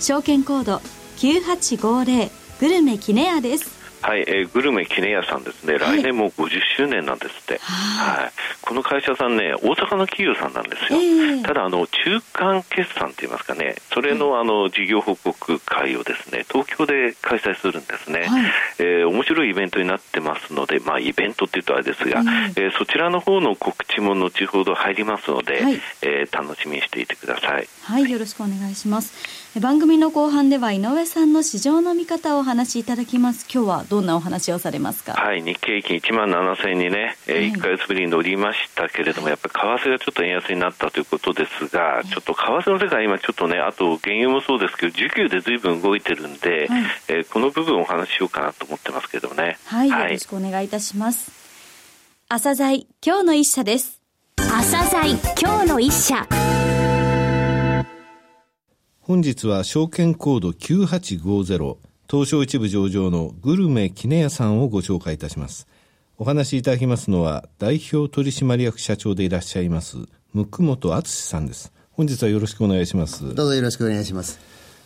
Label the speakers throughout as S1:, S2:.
S1: 証券コード9850グルメキネアです。
S2: はい、えー、グルメキネヤさんですね、来年も50周年なんですって、はい、はい、この会社さんね、大阪の企業さんなんですよ、えー、ただあの、中間決算といいますかね、それのあの事業報告会をですね東京で開催するんですね、はい、えー、面白いイベントになってますので、まあ、イベントっていうとあれですが、えー、そちらの方の告知も後ほど入りますので、はい、えー、楽しみにしていてください。
S1: はい、よろしくお願いします。番組の後半では井上さんの市場の見方をお話しいただきます。今日はどんなお話をされますか？
S2: はい日経平均1万7000円にね、えー、1か月ぶりに乗りましたけれども、やっぱり為替がちょっと円安になったということですが、ちょっと為替の世界今ちょっとねあと原油もそうですけど需給でずいぶん動いてるんで、はい、えー、この部分をお話ししようかなと思ってますけどね。
S1: はい、はい、よろしくお願いいたします。朝鮮今日の一社です。
S3: 朝鮮今日の一社。
S4: 本日は証券コード9850東証一部上場のグルメキネヤさんをご紹介いたします。お話しいただきますのは代表取締役社長でいらっしゃいます向本敦さんです。本日はよろしくお願いします。
S5: どうぞよろしくお願いします。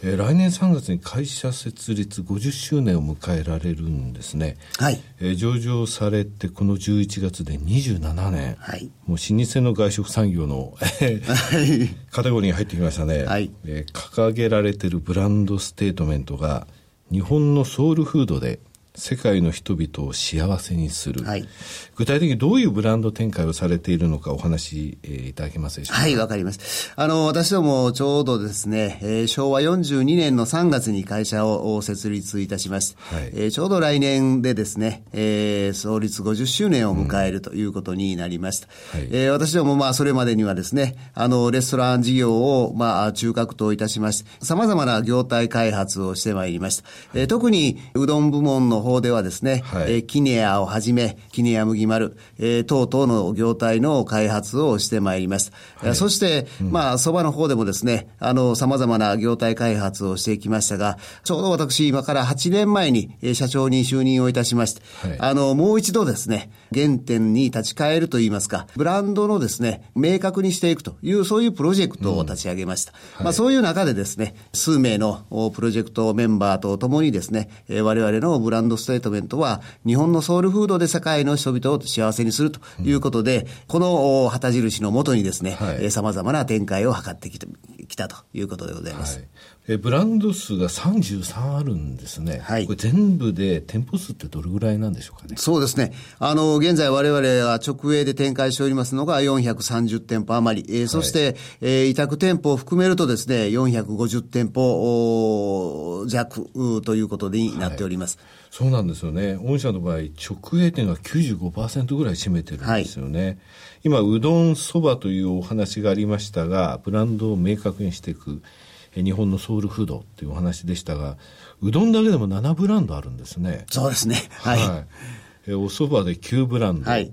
S4: えー、来年3月に会社設立50周年を迎えられるんですね、
S5: はい
S4: えー、上場されてこの11月で27年、
S5: はい、
S4: もう老舗の外食産業の、はい、カテゴリーに入ってきましたね、
S5: はい
S4: えー、掲げられているブランドステートメントが日本のソウルフードで世界の人々を幸せにする、
S5: はい、
S4: 具体的にどういうブランド展開をされているのかお話し、えー、いただけますでしょうか？
S5: はいわかります。あの私どもちょうどですね、えー、昭和42年の3月に会社を設立いたしまして、はい、えー、ちょうど来年でですね、えー、創立50周年を迎えるということになりました、うんはい、えー、私どもまあそれまでにはですねあのレストラン事業をまあ中核といたしまして様々な業態開発をしてまいりました、えー、特にうどん部門の方ではですね、はい、えー、キネアをはじめ、キネア麦丸、えー、等々の業態の開発をしてまいります。はい、そして、うん、まあ、そばの方でもですね、あの、様々な業態開発をしてきましたが、ちょうど私、今から8年前に、えー、社長に就任をいたしまして、はい、あの、もう一度ですね、原点に立ち返るといいますか、ブランドのですね、明確にしていくという、そういうプロジェクトを立ち上げました。うん、まあ、そういう中でですね、数名のプロジェクトメンバーと共にですね、えー、我々のブランドステートメントは、日本のソウルフードで世界の人々を幸せにするということで、うん、この旗印のもとにですね、さまざまな展開を図ってきたということでございます。はい。
S4: えブランド数が33あるんですね、
S5: はい、
S4: これ全部で店舗数ってどれぐらいなんでしょうかね？
S5: そうですね、あの現在、われわれは直営で展開しておりますのが430店舗余り、えー、そして、はい、えー、委託店舗を含めるとですね、450店舗弱ということになっております。はい
S4: そうなんですよね。御社の場合、直営店が95%ぐらい占めてるんですよね。はい、今、うどん、そばというお話がありましたが、ブランドを明確にしていく。日本のソウルフードっていうお話でしたが、うどんだけでも7ブランドあるんですね。
S5: そうですね。はい。はい、
S4: えお蕎麦で9ブランド。
S5: はい。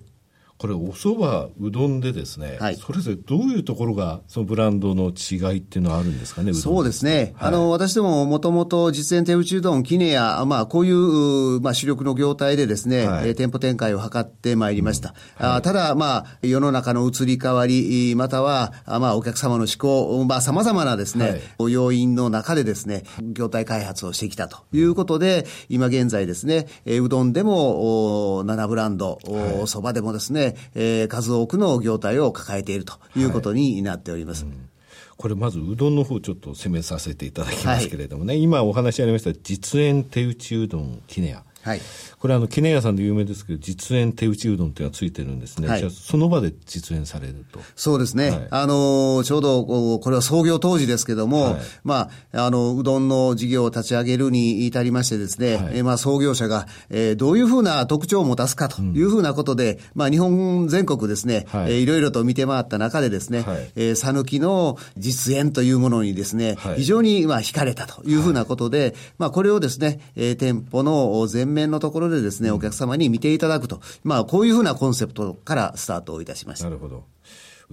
S4: これお蕎麦うどんでですね、はい、それぞれどういうところがそのブランドの違いっていうのはあるんですかね
S5: そうですね、はい、あの私どももともと実演手打ちうどんキネや、まあ、こういう、まあ、主力の業態でですね、はい、店舗展開を図ってまいりました、うん。はい、あただ、まあ、世の中の移り変わりまたは、まあ、お客様の思考、まあ、様々なですね、はい、要因の中でですね業態開発をしてきたということで今現在ですねうどんでも7ブランドそば、でもですねえー、数多くの業態を抱えているということになっております。はい。うん。
S4: これまずうどんの方ちょっと攻めさせていただきますけれどもね、はい、今お話ありました実演手打ちうどんキネア、はい、これあの、杵屋さんで有名ですけど、実演手打ちうどんっていうのがついてるんですね。はい、じゃその場で実演されると。
S5: そうですね。はい、あの、ちょうど、これは創業当時ですけども、はい、まあ、あの、うどんの事業を立ち上げるに至りましてですね、はい、えまあ、創業者が、えー、どういうふうな特徴を持たすかというふうなことで、うん、まあ、日本全国ですね、はい、えー、いろいろと見て回った中でですね、はい、えー、讃岐の実演というものにですね、はい、非常に、まあ、惹かれたというふうなことで、まあ、これをですね、えー、店舗の前面のところでですね、お客様に見ていただくと、まあ、こういうふうなコンセプトからスタートをいたしました。
S4: なるほど。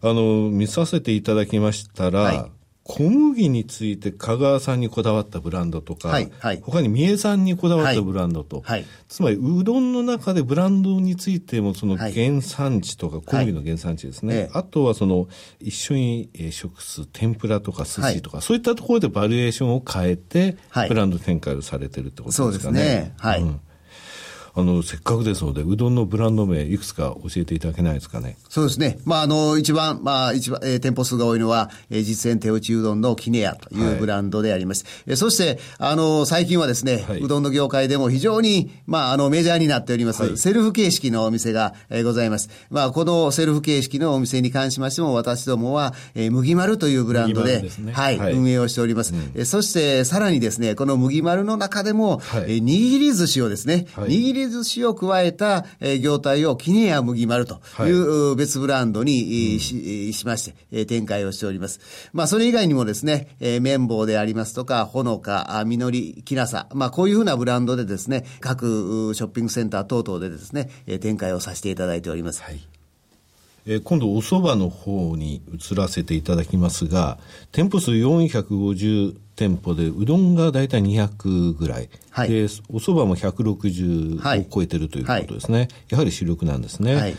S4: あの、見させていただきましたら、はい。小麦について香川さんにこだわったブランドとか、はいはい、他に三重さんにこだわったブランドと、はい、つまりうどんの中でブランドについてもその原産地とか小麦の原産地ですね、はい、あとはその一緒に食す天ぷらとか寿司とか、そういったところでバリエーションを変えて、ブランド展開をされてるってことですかね。そうですね。はい。うんあの、せっかくですので、うどんのブランド名、いくつか教えていただけないですかね？
S5: そうですね。まあ、あの、一番、まあ、一番、えー、店舗数が多いのは、えー、実演手打ちうどんのキネヤというブランドであります。はい、そして、あの、最近はですね、はい、うどんの業界でも非常に、まあ、あの、メジャーになっております、はい、セルフ形式のお店が、えー、ございます。まあ、このセルフ形式のお店に関しましても、私どもは、えー、麦丸というブランドで、でね、はい、はい、運営をしております。うん、えそして、さらにですね、この麦丸の中でも、はい、えー、握り寿司をですね、握り寿司を加ええた、え業態をキネヤ麦丸という別ブランドに、ししまして、え展開をしております。まあ、それ以外にもですね、え綿棒でありますとか、ほのか、みのり、きなさ、まあ、こういうふうなブランドでですね、各ショッピングセンター等々でですね、展開をさせていただいております。はい
S4: え今度お蕎麦の方に移らせていただきますが、店舗数450店舗で、うどんが大体200ぐらい。はい、で、お蕎麦も160を超えてるということですね。はい、やはり主力なんですね。はい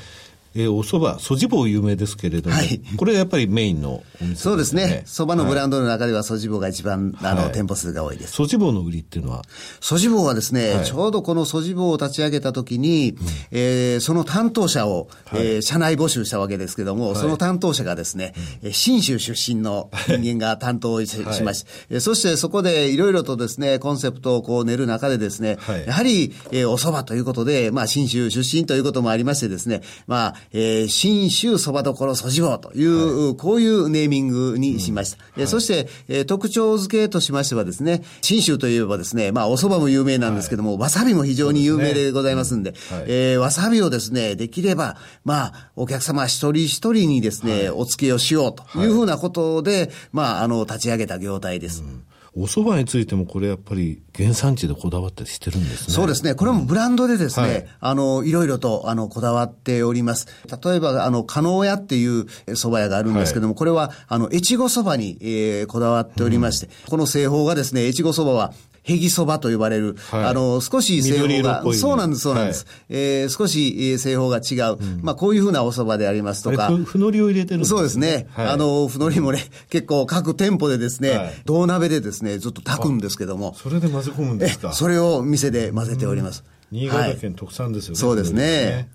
S4: えー、お蕎麦、そじぼう有名ですけれども、はい、これやっぱりメインのお店、ね、
S5: そうですね。蕎麦のブランドの中ではそじぼうが一番、あの、店舗数が多いです。
S4: そじぼうの売りっていうのは？
S5: そじぼうはですね、はい、ちょうどこのそじぼうを立ち上げたときに、うん、えー、その担当者を、はい、えー、社内募集したわけですけども、その担当者がですね、うん、信州出身の人間が担当し,、しまして、そしてそこでいろいろとですね、コンセプトをこう練る中でですね、やはり、えー、お蕎麦ということで、まあ、信州出身ということもありましてですね、まあ、えー、信信州そばどころそじぼうという、はい、こういうネーミングにしました。うん。はい、そして、えー、特徴付けとしましてはですね、信州といえばですね、まあお蕎麦も有名なんですけども、はい、わさびも非常に有名でございますんで、でね。うん、えー、わさびをですね、できれば、まあ、お客様一人一人にですね、お付けをしようというふうなことで、まあ、あの、立ち上げた業態です。うん
S4: お蕎麦についてもこれやっぱり原産地でこだわったりしてるんですね。
S5: そうですね。これもブランドでですね、うんはい、あの、いろいろと、あの、こだわっております。例えば、あの、加納屋っていう蕎麦屋があるんですけども、はい、これは、あの、越後蕎麦に、えー、こだわっておりまして、うん、この製法がですね、越後蕎麦は、ヘギそばと呼ばれる、はい、あの、少し製法が、そうなんです、そうなんです。はい、えー、少し製法が違う。うん、まあ、こういうふうなお蕎麦でありますとか。
S4: ふのりを入れてるんです、
S5: ね、そうですね。はい、あの、ふのりもね、結構各店舗でですね、はい、銅鍋でですね、ずっと炊くんですけども。
S4: それで混ぜ込むんですか
S5: それを店で混ぜております。
S4: 新潟県特産ですよね。
S5: そうですね。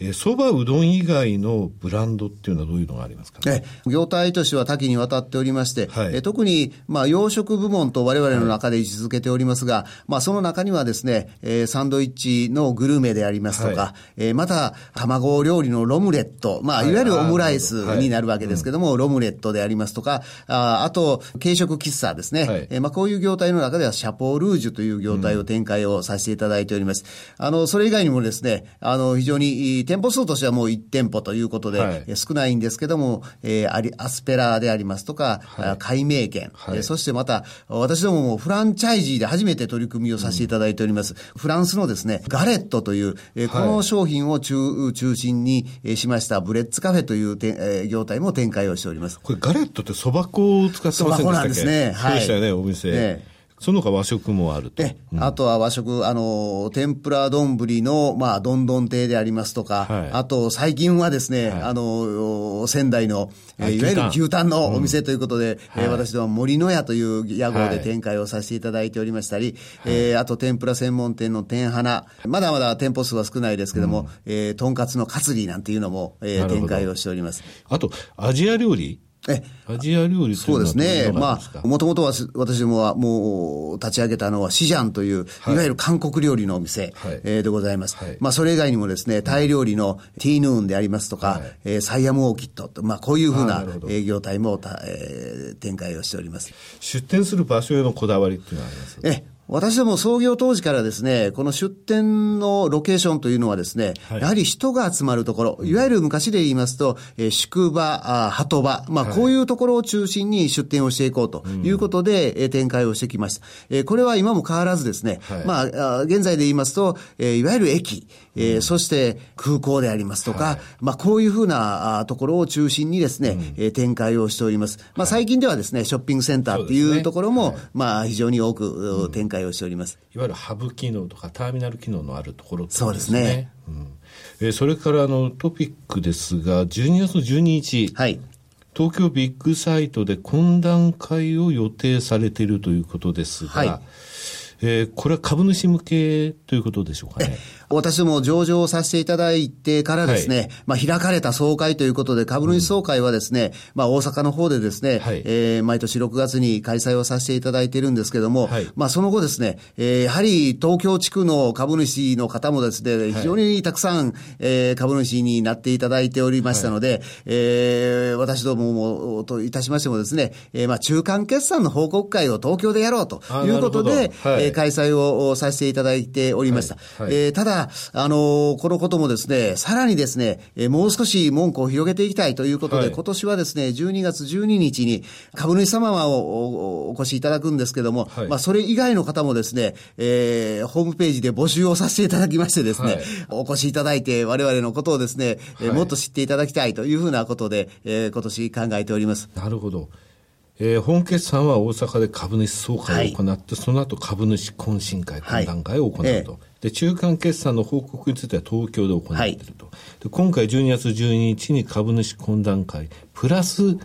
S4: えそばうどん以外のブランドっていうのはどういうのがありますか、ね、
S5: 業態としては多岐にわたっておりまして、はい、え特に、まあ、洋食部門と我々の中で位置づけておりますが、はい、まあ、その中にはですね、えー、サンドイッチのグルメでありますとか、はい、えー、また、卵料理のロムレット、まあ、い。わゆるオムライスになるわけですけども、ロムレットでありますとか、ああと、軽食喫茶ですね、はい、えー、まあ、こういう業態の中では、シャポールージュという業態を展開をさせていただいております。うん、あの、それ以外にもですね、あの、非常に店舗数としてはもう1店舗ということで、はい、少ないんですけども、えー、アリアスペラでありますとか、はい、海名券、はい、そしてまた、私どももフランチャイジーで初めて取り組みをさせていただいております、うん、フランスのですね、ガレットという、えー、この商品を中中心にしましたブレッツカフェというて、えー、業態も展開をしております。
S4: これガレットってそば粉を使ってませんでしたっけ？そば粉なんですね。はい。そうでしたよね、お店。ねその他和食もあると。
S5: うん、あとは和食、あの、天ぷら丼の、まあ、どんどん亭でありますとか、はい、あと、最近はですね、はい、あの、仙台の、いわゆる牛タン。のお店ということで、うん、えー、私ども森の屋という屋号で展開をさせていただいておりましたり、はい、えー、あと天ぷら専門店の天花、まだまだ店舗数は少ないですけども、うん、えー、とんかつのカツリなんていうのも、えー、展開をしております。
S4: あと、アジア料理えアジア料理
S5: そうですね。まあ、もともとは私もはもう立ち上げたのはシジャンという、い、わゆる韓国料理のお店、はい、えー、でございます。はい、まあ、それ以外にもですね、タイ料理のティーヌーンでありますとか、はい、えー、サイアムオーキッドと、まあ、こういうふうな営業体もた、えー、展開をしております。
S4: 出店する場所へのこだわりっていうのはあります？
S5: え私ども創業当時からですね、この出店のロケーションというのはですね、はい、やはり人が集まるところ、いわゆる昔で言いますと、えー、宿場、あ鳩場、まあ、こういうところを中心に出店をしていこうということで、え、うん、展開をしてきました。えー、これは今も変わらずですね、はい、まあ、現在で言いますと、えー、いわゆる駅、えー、うん、そして空港でありますとか、はい、まあ、こういうふうなところを中心にですね、うん、展開をしております。まあ、最近ではですね、ショッピングセンターっていうところも、ね、まあ、非常に多く展開をしております。
S4: いわゆるハブ機能とかターミナル機能のあるところ、ね、そうですね。うん、えー、それからあのトピックですが、12月12日、はい、東京ビッグサイトで懇談会を予定されているということですが、はい、えー、これは株主向けということでしょうかね。
S5: 私も上場させていただいてからですね、はい、まあ開かれた総会ということで、株主総会はですね、うん、まあ大阪の方でですね、はい、えー、毎年6月に開催をさせていただいているんですけども、はい、まあその後ですね、えー、やはり東京地区の株主の方もですね、非常にたくさん、えー、株主になっていただいておりましたので、はい、えー、私どももといたしましてもですね、えー、まあ中間決算の報告会を東京でやろうということで、はい、えー、開催をさせていただいておりました。はい、えー、ただ、あの、このこともですね、さらにですね、えもう少し門戸を広げていきたいということで、はい、今年はですね、12月12日に株主様をお越しいただくんですけども、はい、まあ、それ以外の方もですね、えー、ホームページで募集をさせていただきましてですね、はい、お越しいただいて、我々のことをですね、えもっと知っていただきたいというふうなことで、えー、今年考えております。
S4: なるほど。えー、本決算は大阪で株主総会を行って、はい、その後株主懇親会、懇談会を行うと、はいえ。ー、で、中間決算の報告については東京で行っていると。はい、で今回12月12日に株主懇談会、プラス、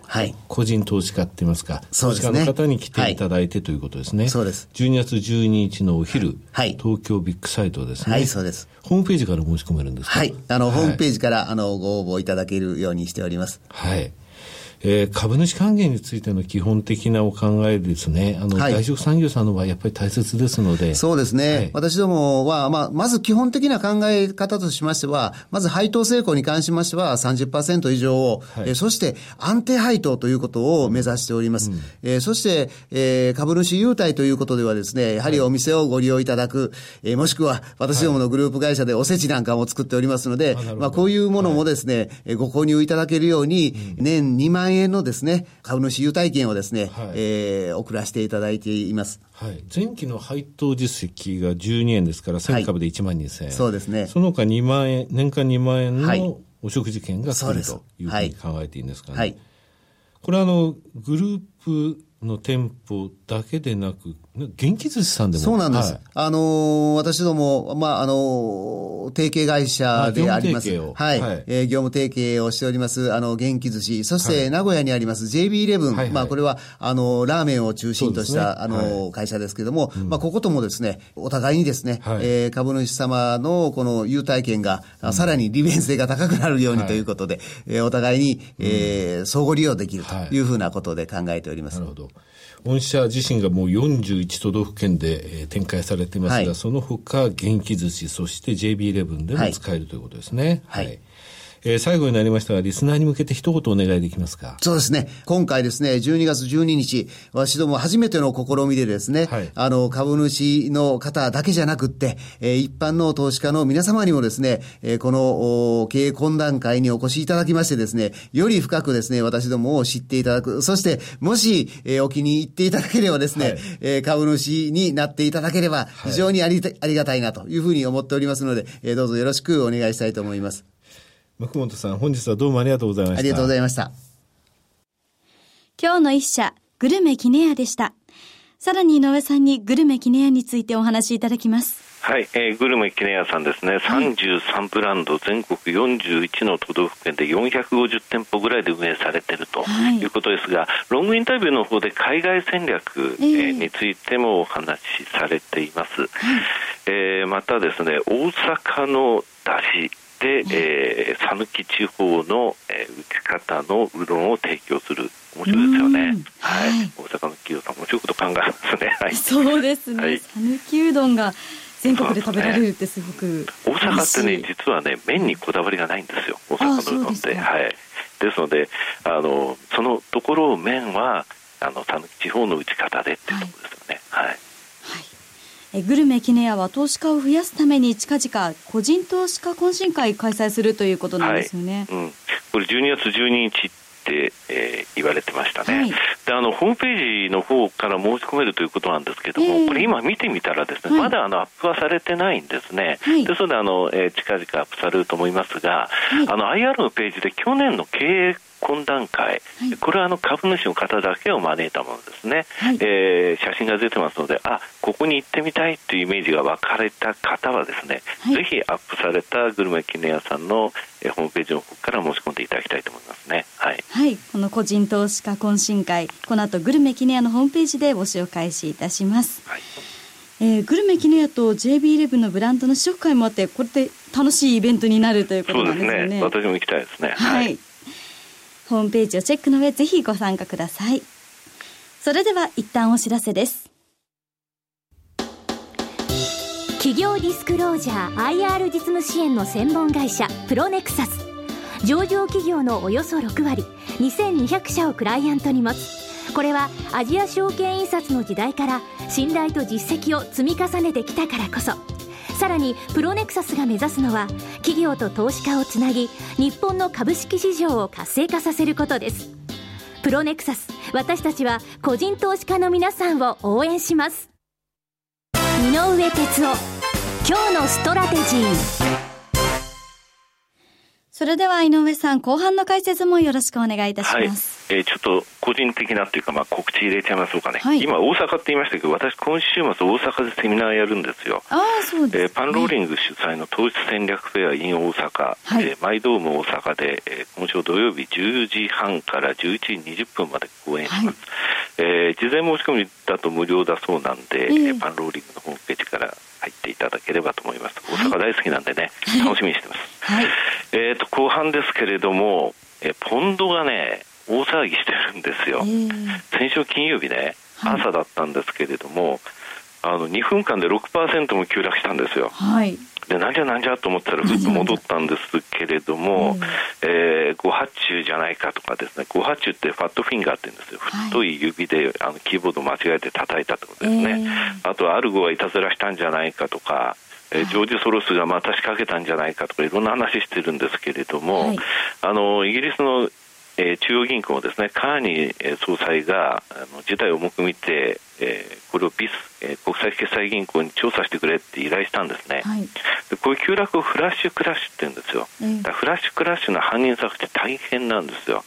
S4: 個人投資家って言いますか、投資家の方に来ていただいてということですね。
S5: そうです。
S4: 12月12日のお昼、はい、東京ビッグサイトですね。
S5: はい、そうです。
S4: ホームページから申し込めるんですか？
S5: はい。あの、ホームページから、あの、ご応募いただけるようにしております。
S4: はい。えー、株主還元についての基本的なお考えですね、あの、はい、外食産業さんの場合、やっぱり大切ですので。
S5: そうですね。はい、私どもは、まあ、まず基本的な考え方としましては、まず配当成功に関しましては30%以上を、はい、えー、そして安定配当ということを目指しております。うん、えー、そして、えー、株主優待ということではですね、やはりお店をご利用いただく、えー、もしくは私どものグループ会社でおせちなんかも作っておりますので、まあ、こういうものもですね、はい、ご購入いただけるように、年2万円のですね、株主優待券をですね、はい、えー、送らせていただいています。
S4: はい。前期の配当実績が12円ですから、1000株で1万2000円、はい。
S5: そうですね。
S4: その他2万円、年間2万円のお食事券が来るというふうに考えていいんですかね。はい。これはあの、グループの店舗だけでなく、元気寿司さんでも
S5: そうなんです。はい、あの私ども、まあ、あの提携会社であります。はい。はい、えー、業務提携をしております、あの、元気寿司。そして、名古屋にあります JB11。はい、まあ、これは、あの、ラーメンを中心とした、ね、あの、会社ですけれども、うん、まあ、ここともですね、お互いにですね、はい、えー、株主様のこの優待券が、うん、さらに利便性が高くなるようにということで、はい、えー、お互いに、えー、相互利用できるというふうなことで考えております。なるほど。
S4: 御社自身がもう41都道府県で、えー、展開されていますが、はい、その他、元気寿司、そして JB11 でも使えるということですね。はい、はいえー、最後になりましたが、リスナーに向けて一言お願いできますか？
S5: そうですね。今回ですね、12月12日、私ども初めての試みでですね、はい、あの、株主の方だけじゃなくって、えー、一般の投資家の皆様にもですね、えー、この経営懇談会にお越しいただきましてですね、より深くですね、私どもを知っていただく。そして、もし、えー、お気に入っていただければですね、はい、えー、株主になっていただければ、非常にあり,、ありがたいなというふうに思っておりますので、えー、どうぞよろしくお願いしたいと思います。
S4: 向本さん、本日はどうもありがとうございました。
S5: ありがとうございました。
S1: 今日の一社、グルメキネアでした。さらに井上さんにグルメキネアについてお話しいただきます。
S2: はい、えー、グルメキネアさんですね、33ブランド、全国41の都道府県で450店舗ぐらいで運営されているということですが、はい、ロングインタビューの方で海外戦略、えー、についてもお話しされています。はい、えー、またですね、大阪のだし、で、えー、讃岐地方の、えー、打ち方のうどんを提供する。面白いですよね、はい、はい、大阪の企業さん面白いこと考えますね、はい、
S1: そうですね。讃岐、はい、うどんが全国で食べられるってすごく、ね、
S2: 大阪ってね実はね麺にこだわりがないんですよ。大阪のうどんって。はい。ですのであのそのところを麺はあの讃岐地方の打ち方でっていうところですよね。はい、はい
S1: えグルメキネヤは投資家を増やすために近々個人投資家懇親会開催するということなんですよね、
S2: はいうん、これ12月12日って、えー、言われてましたね、はい、であのホームページの方から申し込めるということなんですけども、えー、これ今見てみたらですね、はい、まだあのアップはされてないんですね、ですのであの、えー、近々アップされると思いますが、あの IR のページで去年の経営懇談会、はい、これはあの株主の方だけを招いたものですね、はい、えー、写真が出てますので、あここに行ってみたいというイメージが分かれた方は、ですね、はい、ぜひアップされたグルメ記念屋さんの、えー、ホームページの方から申し込んでいただきたいと思いますね。はい、
S1: はい、この個人投資家懇親会、この後グルメ記念屋のホームページで募集を開始いたします。はい。えー、グルメキネヤと JB11 のブランドの試食会もあって、これって楽しいイベントになるということなんですよね。
S2: 私も行きたいですね。
S1: はい、はいホームページをチェックの上、ぜひご参加ください。それでは一旦お知らせです。
S3: 企業ディスクロージャー IR 実務支援の専門会社プロネクサス上場企業のおよそ6割2200社をクライアントに持つこれはアジア証券印刷の時代から信頼と実績を積み重ねてきたからこそさらにプロネクサスが目指すのは企業と投資家をつなぎ日本の株式市場を活性化させることです。プロネクサス私たちは個人投資家の皆さんを応援します。井上哲夫今日のストラテジー。
S1: それでは井上さん、後半の解説もよろしくお願いいたします。
S2: はい、えー、ちょっと個人的なっていうか、まあ、告知入れちゃいましょうかね、はい、今、大阪って言いましたけど、私、今週末、大阪でセミナーやるんですよ。
S1: あそうです、ね、えー、
S2: パンローリング主催の糖質戦略フェア in 大阪、はい、えー、マイドーム大阪で、えー、今週土曜日10時半から11時20分まで講演します。はい、えー、事前申し込みだと無料だそうなんで、えー、パンローリングのホームページから入っていただければと思います。大阪大好きなんでね、楽しみにしてます。はい、えっ、と、後半ですけれども、えポンドがね、大騒ぎしてるんですよ。先週金曜日ね、朝だったんですけれども、はい、あの2分間で6%も急落したんですよ。はい。でなんじゃなんじゃと思ったらふっと戻ったんですけれども、えー、誤発注じゃないかとかですね誤発注ってファットフィンガーって言うんですよ、はい、太い指であのキーボード間違えて叩いたってことですね、えー、あとアルゴはいたずらしたんじゃないかとかえー、ジョージ・ソロスがまた仕掛けたんじゃないかとかいろんな話してるんですけれども、はい、あのイギリスのえー、中央銀行ですね、カーニー総裁があの事態を重く見て、えー、これをビス、えー、国際決済銀行に調査してくれって依頼したんですね、はい、でこういう急落をフラッシュクラッシュって言うんですよ、えー、フラッシュクラッシュの犯人策って大変なんですよ。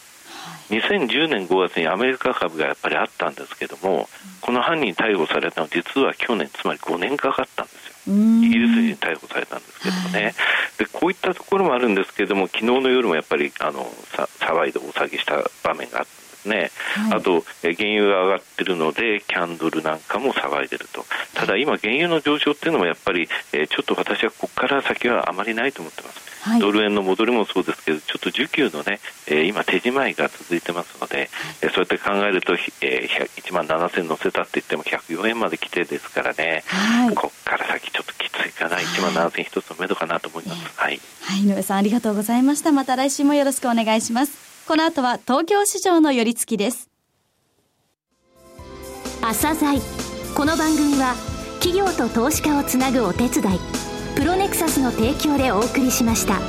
S2: 2010年5月にアメリカ株がやっぱりあったんですけども、この犯人逮捕されたのは実は去年、つまり5年かかった。イギリス人逮捕されたんですけどもね、はい、でこういったところもあるんですけれども、昨日の夜もやっぱりあの騒いで大騒ぎした場面があったんですね、はい、あと、え原油が上がってるので、キャンドルなんかも騒いでると、ただ今、原油の上昇っていうのもやっぱり、えちょっと私はここから先はあまりないと思ってます。はい、ドル円の戻りもそうですけど、ちょっと需給のね、えー、今、手仕舞いが続いてますので、えー、そうやって考えると、えー、1万7000乗せたって言っても104円まで来てですからね、はい、ここから先ちょっときついかな、1万7000一つの目処かなと思います。はい、
S1: はい、井上さんありがとうございました。また来週もよろしくお願いします。この後は東京市場の寄り付きです。
S3: 朝鮮。この番組は企業と投資家をつなぐお手伝いプロネクサスの提供でお送りしました。